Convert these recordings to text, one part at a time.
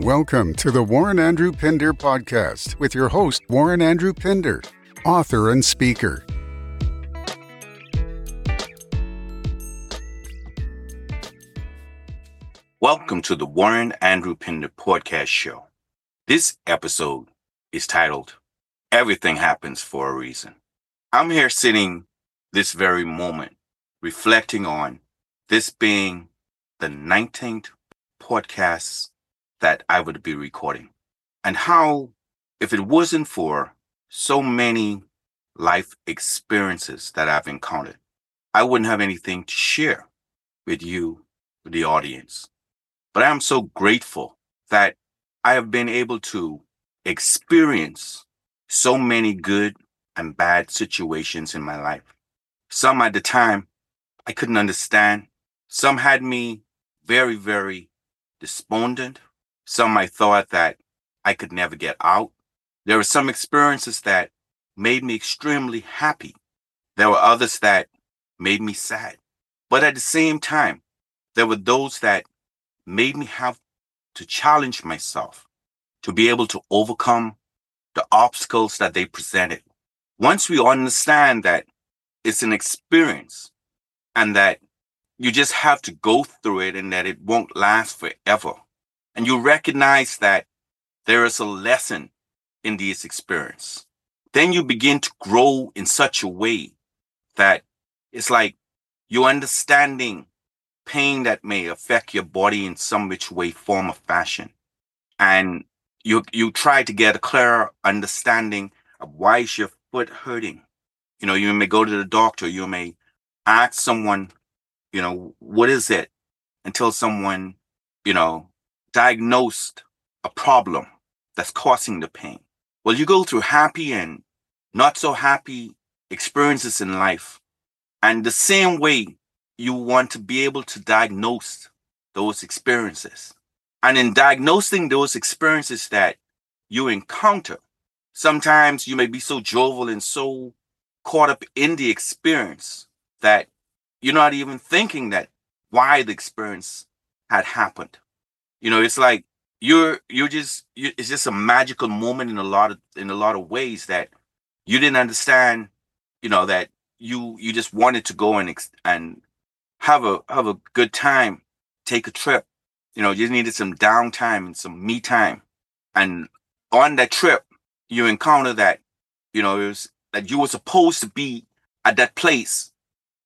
Welcome to the Warren Andrew Pinder podcast with your host, Warren Andrew Pinder, author and speaker. Welcome to the Warren Andrew Pinder podcast show. This episode is titled Everything Happens for a Reason. I'm here sitting this very moment reflecting on this being the 19th podcast that I would be recording and how, if it wasn't for so many life experiences that I've encountered, I wouldn't have anything to share with you, with the audience. But I'm so grateful that I have been able to experience so many good and bad situations in my life. Some at the time I couldn't understand. Some had me very, very despondent. Some I thought that I could never get out. There were some experiences that made me extremely happy. There were others that made me sad. But at the same time, there were those that made me have to challenge myself to be able to overcome the obstacles that they presented. Once we understand that it's an experience and that you just have to go through it and that it won't last forever, and you recognize that there is a lesson in this experience, then you begin to grow in such a way that it's like you're understanding pain that may affect your body in some which way, form, or fashion. And you you try to get a clearer understanding of why is your foot hurting. You know, you may go to the doctor, you may ask someone, you know, what is it? Until someone, you know, diagnosed a problem that's causing the pain. Well, you go through happy and not so happy experiences in life. And the same way you want to be able to diagnose those experiences. And in diagnosing those experiences that you encounter, sometimes you may be so jovial and so caught up in the experience that you're not even thinking that why the experience had happened. You know, it's like you're you're just you, it's just a magical moment in a lot of in a lot of ways that you didn't understand. You know that you you just wanted to go and and have a have a good time, take a trip. You know, you needed some downtime and some me time. And on that trip, you encounter that, you know, it was that you were supposed to be at that place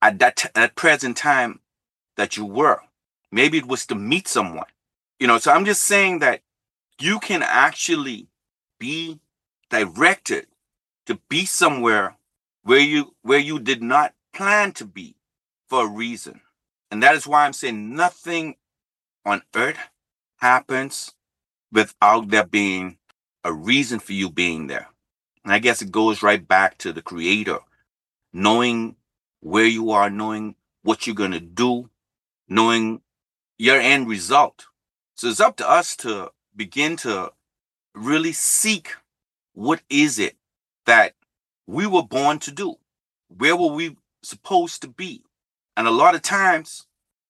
at that at present time that you were. Maybe it was to meet someone. You know, so I'm just saying that you can actually be directed to be somewhere where you where you did not plan to be for a reason. And that is why I'm saying nothing on earth happens without there being a reason for you being there. And I guess it goes right back to the creator, knowing where you are, knowing what you're going to do, knowing your end result. So it's up to us to begin to really seek what is it that we were born to do? Where were we supposed to be? And a lot of times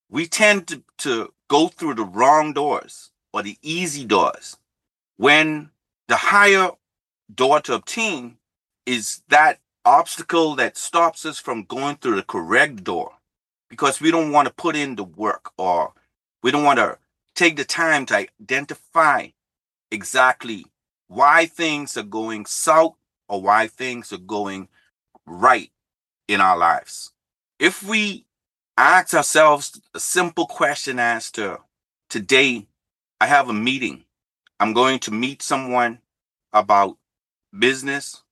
we tend to, to go through the wrong doors or the easy doors when the higher door to obtain is that obstacle that stops us from going through the correct door because we don't want to put in the work or we don't want to take the time to identify exactly why things are going south or why things are going right in our lives. If we ask ourselves a simple question as to today, I have a meeting. I'm going to meet someone about business,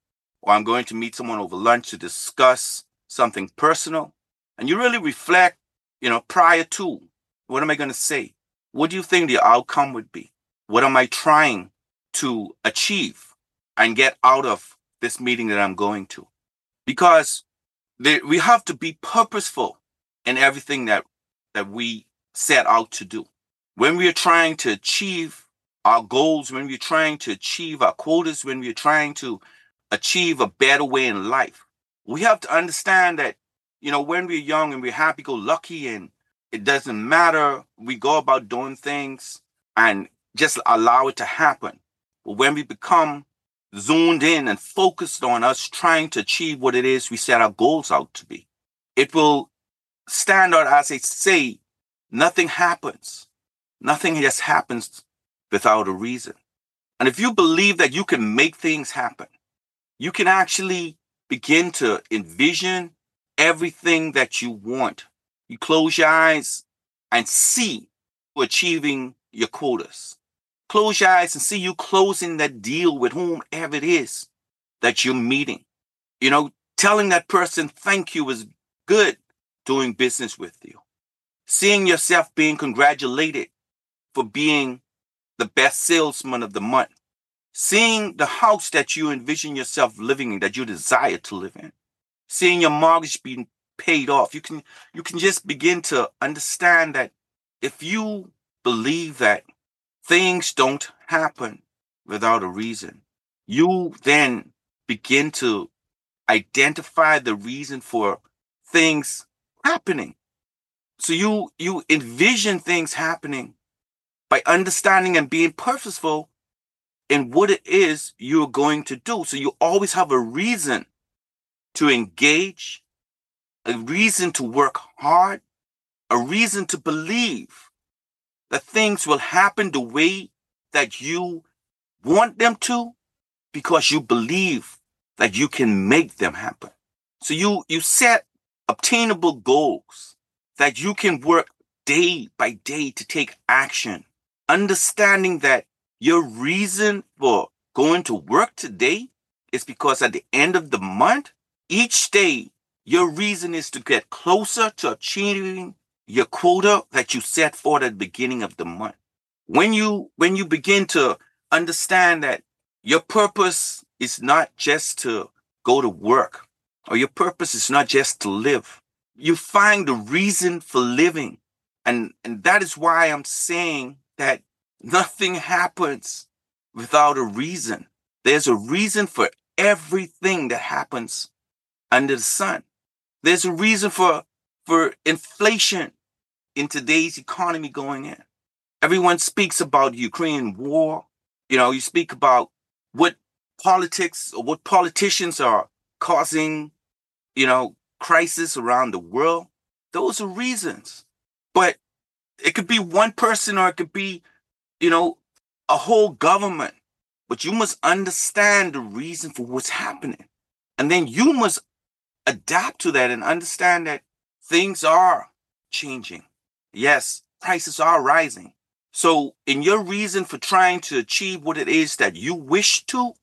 or I'm going to meet someone over lunch to discuss something personal. And you really reflect, you know, prior to what am I going to say? What do you think the outcome would be? What am I trying to achieve and get out of this meeting that I'm going to? Because we have to be purposeful in everything that that we set out to do. When we are trying to achieve our goals, when we're trying to achieve our quotas, when we're trying to achieve a better way in life, we have to understand that, you know, when we're young and we're happy go lucky and it doesn't matter, we go about doing things and just allow it to happen. But when we become zoomed in and focused on us trying to achieve what it is we set our goals out to be, it will stand out as I say, nothing happens. Nothing just happens without a reason. And if you believe that you can make things happen, you can actually begin to envision everything that you want. You close your eyes and see you achieving your quotas. Close your eyes and see you closing that deal with whomever it is that you're meeting. You know, telling that person thank you is good doing business with you. Seeing yourself being congratulated for being the best salesman of the month. Seeing the house that you envision yourself living in, that you desire to live in. Seeing your mortgage being paid off. You can you can just begin to understand that if you believe that things don't happen without a reason, you then begin to identify the reason for things happening. So you you envision things happening by understanding and being purposeful in what it is you're going to do. So you always have a reason to engage, a reason to work hard, a reason to believe that things will happen the way that you want them to because you believe that you can make them happen. So you you set obtainable goals that you can work day by day to take action understanding that your reason for going to work today is because at the end of the month, each day, your reason is to get closer to achieving your quota that you set for at the beginning of the month. When you when you begin to understand that your purpose is not just to go to work or your purpose is not just to live. You find the reason for living. And and that is why I'm saying that nothing happens without a reason. There's a reason for everything that happens under the sun. There's a reason for, for inflation in today's economy going in. Everyone speaks about Ukraine war. You know, you speak about what politics or what politicians are causing, you know, crisis around the world. Those are reasons. But it could be one person or it could be, you know, a whole government. But you must understand the reason for what's happening. And then you must adapt to that and understand that things are changing. Yes, prices are rising. So, in your reason for trying to achieve what it is that you wish to,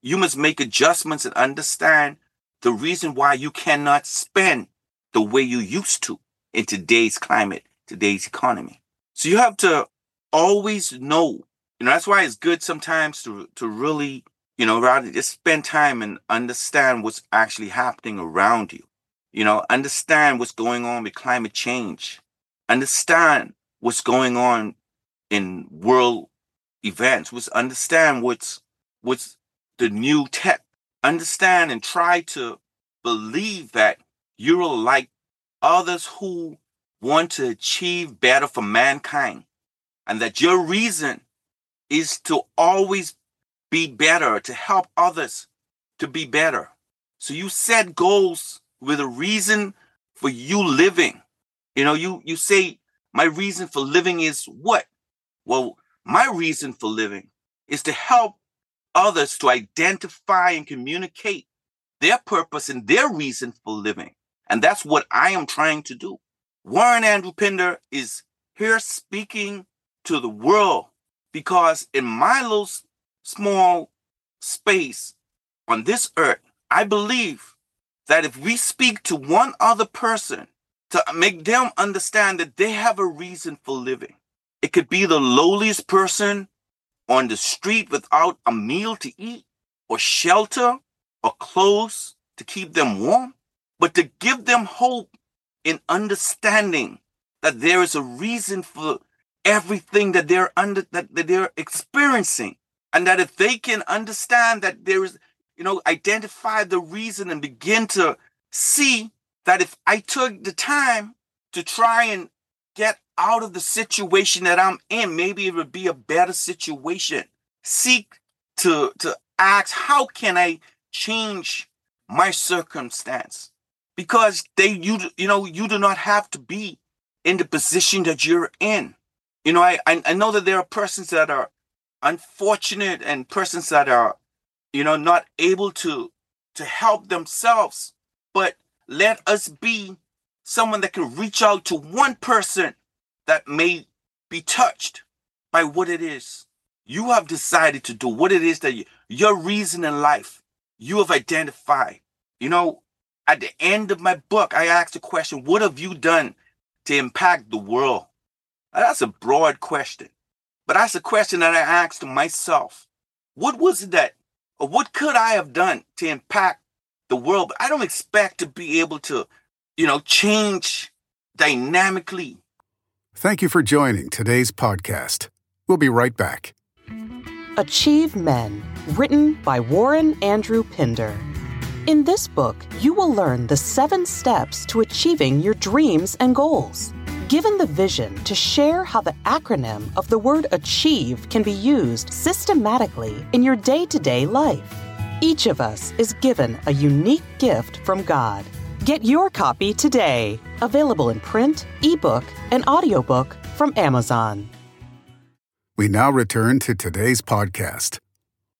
you must make adjustments and understand the reason why you cannot spend the way you used to in today's climate, today's economy. So you have to always know, you know, that's why it's good sometimes to to really, you know, rather just spend time and understand what's actually happening around you. You know, understand what's going on with climate change. Understand what's going on in world events. Was understand what's what's the new tech. Understand and try to believe that you're like others who want to achieve better for mankind and that your reason is to always be better, to help others to be better. So you set goals with a reason for you living. You know, you you say my reason for living is what? Well, my reason for living is to help others to identify and communicate their purpose and their reason for living. And that's what I am trying to do. Warren Andrew Pinder is here speaking to the world because in my little small space on this earth, I believe that if we speak to one other person to make them understand that they have a reason for living, it could be the lowliest person on the street without a meal to eat or shelter or clothes to keep them warm, but to give them hope in understanding that there is a reason for everything that they're under that, that they're experiencing and that if they can understand that there is you know identify the reason and begin to see that if i took the time to try and get out of the situation that I'm in. Maybe it would be a better situation. Seek to, to ask, how can I change my circumstance? Because they, you, you know, you do not have to be in the position that you're in. You know, I, I know that there are persons that are unfortunate and persons that are, you know, not able to to help themselves. But let us be someone that can reach out to one person that may be touched by what it is you have decided to do, what it is that you, your reason in life you have identified. You know, at the end of my book, I asked the question, What have you done to impact the world? Now, that's a broad question, but that's a question that I asked myself. What was it that, or what could I have done to impact the world? But I don't expect to be able to, you know, change dynamically. Thank you for joining today's podcast. We'll be right back. Achieve Men, written by Warren Andrew Pinder. In this book, you will learn the seven steps to achieving your dreams and goals. Given the vision to share how the acronym of the word achieve can be used systematically in your day to day life. Each of us is given a unique gift from God. Get your copy today. Available in print, ebook, and audiobook from Amazon. We now return to today's podcast.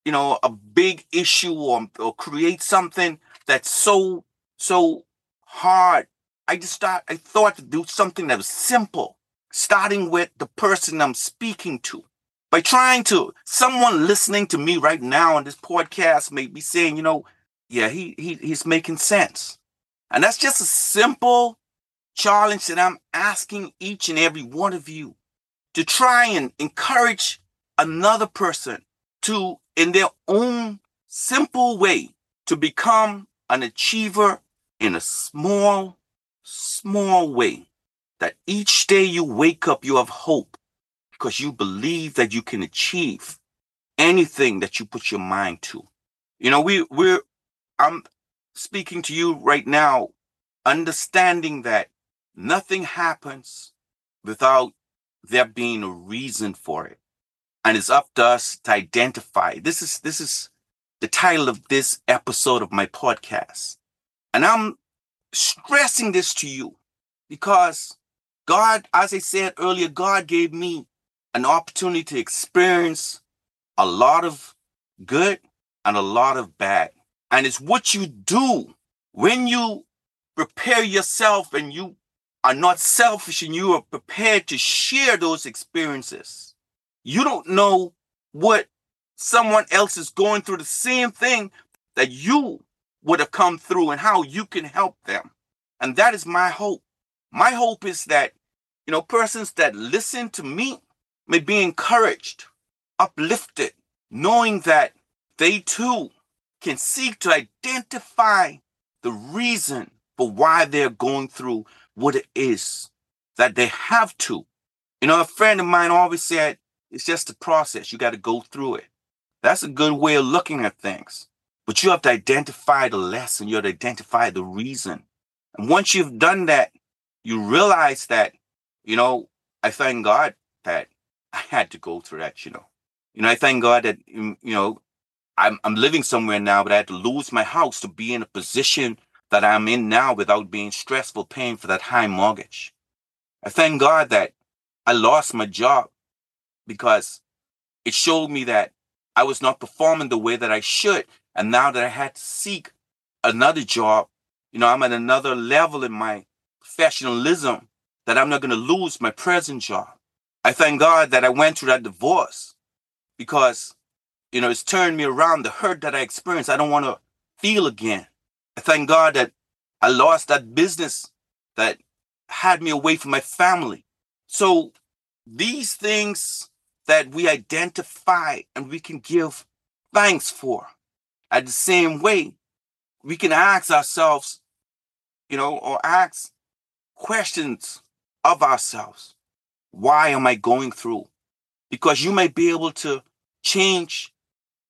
You know, a big issue or, or create something that's so, so hard. I just thought, I thought to do something that was simple, starting with the person I'm speaking to. By trying to, someone listening to me right now on this podcast may be saying, you know, yeah, he, he he's making sense. And that's just a simple challenge that I'm asking each and every one of you to try and encourage another person to, in their own simple way, to become an achiever in a small, small way. That each day you wake up, you have hope because you believe that you can achieve anything that you put your mind to. You know, we, we're, I'm speaking to you right now, understanding that nothing happens without there being a reason for it. And it's up to us to identify. This is this is the title of this episode of my podcast. And I'm stressing this to you because God, as I said earlier, God gave me an opportunity to experience a lot of good and a lot of bad. And it's what you do when you prepare yourself and you are not selfish and you are prepared to share those experiences. You don't know what someone else is going through the same thing that you would have come through and how you can help them. And that is my hope. My hope is that, you know, persons that listen to me may be encouraged, uplifted, knowing that they too can seek to identify the reason for why they're going through what it is that they have to. You know, a friend of mine always said, it's just a process. You got to go through it. That's a good way of looking at things. But you have to identify the lesson. You have to identify the reason. And once you've done that, you realize that, you know, I thank God that I had to go through that, you know. You know, I thank God that, you know, I'm, I'm living somewhere now, but I had to lose my house to be in a position that I'm in now without being stressful paying for that high mortgage. I thank God that I lost my job because it showed me that I was not performing the way that I should. And now that I had to seek another job, you know, I'm at another level in my professionalism that I'm not going to lose my present job. I thank God that I went through that divorce because, you know, it's turned me around. The hurt that I experienced, I don't want to feel again. I thank God that I lost that business that had me away from my family. So these things that we identify and we can give thanks for, at the same way, we can ask ourselves, you know, or ask questions of ourselves. Why am I going through? Because you may be able to change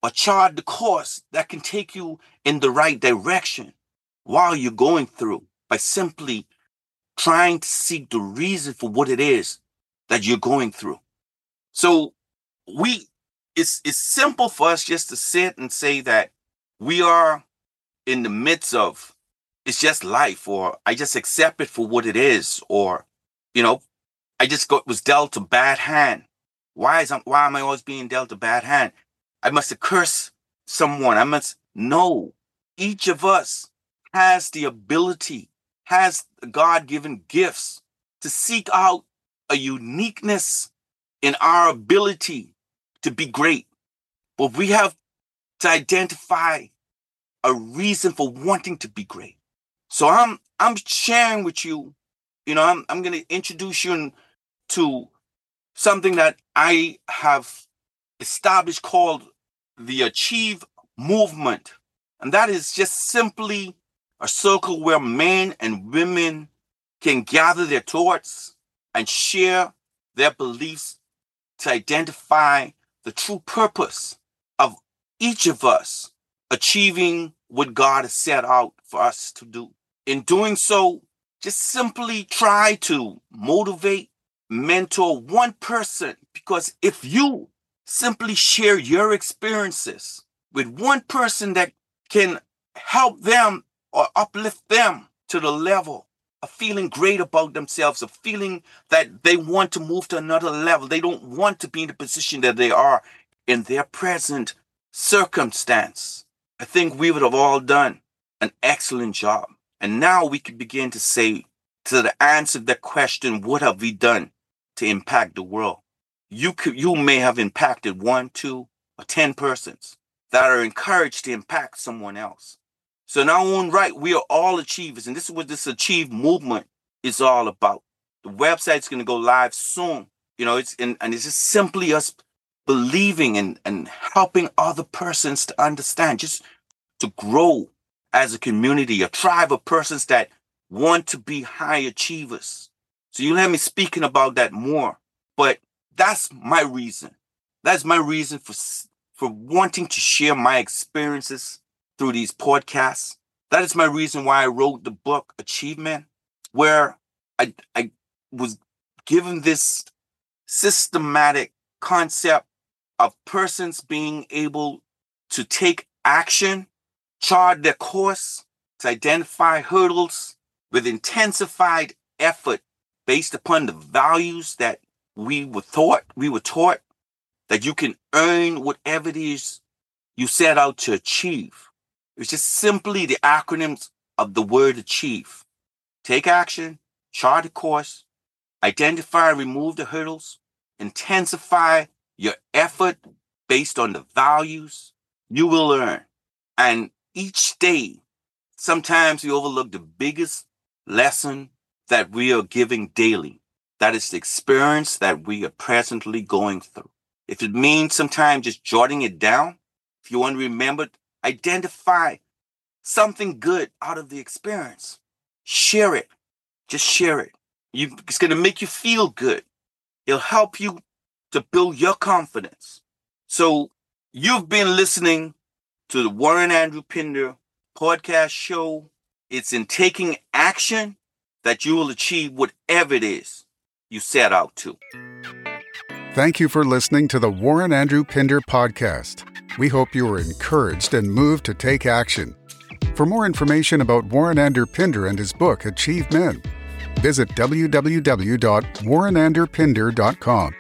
or chart the course that can take you in the right direction while you're going through by simply trying to seek the reason for what it is that you're going through. So we it's it's simple for us just to sit and say that we are in the midst of it's just life or I just accept it for what it is or you know I just got was dealt a bad hand. Why is i why am I always being dealt a bad hand? I must have cursed someone. I must know each of us has the ability, has God-given gifts to seek out a uniqueness in our ability to be great. But we have to identify a reason for wanting to be great. So I'm I'm sharing with you, you know, I'm I'm gonna introduce you to something that I have established called the Achieve Movement. And that is just simply a circle where men and women can gather their thoughts and share their beliefs to identify the true purpose of each of us achieving what God has set out for us to do. In doing so, just simply try to motivate, mentor one person because if you simply share your experiences with one person that can help them or uplift them to the level of feeling great about themselves, of feeling that they want to move to another level. They don't want to be in the position that they are in their present circumstance. I think we would have all done an excellent job. And now we can begin to say to the answer that question, what have we done to impact the world? You could, you may have impacted one, two, or 10 persons that are encouraged to impact someone else. So in our own right, we are all achievers. And this is what this achieve movement is all about. The website's going to go live soon. You know, it's and, and it's just simply us believing and, and helping other persons to understand, just to grow as a community, a tribe of persons that want to be high achievers. So you'll let me speaking about that more. But that's my reason. That's my reason for for wanting to share my experiences through these podcasts. That is my reason why I wrote the book Achievement, where I I was given this systematic concept of persons being able to take action, chart their course, to identify hurdles with intensified effort based upon the values that we were taught, we were taught that you can earn whatever it is you set out to achieve. It's just simply the acronyms of the word achieve. Take action, chart a course, identify and remove the hurdles, intensify your effort based on the values you will learn. And each day, sometimes we overlook the biggest lesson that we are giving daily. That is the experience that we are presently going through. If it means sometimes just jotting it down, if you want to remember, identify something good out of the experience. Share it. Just share it. You, it's going to make you feel good. It'll help you to build your confidence. So you've been listening to the Warren Andrew Pinder podcast show. It's in taking action that you will achieve whatever it is you set out to. Thank you for listening to the Warren Andrew Pinder podcast. We hope you are encouraged and moved to take action. For more information about Warren Andrew Pinder and his book, Achieve Men, visit www.warrenandrewpinder.com.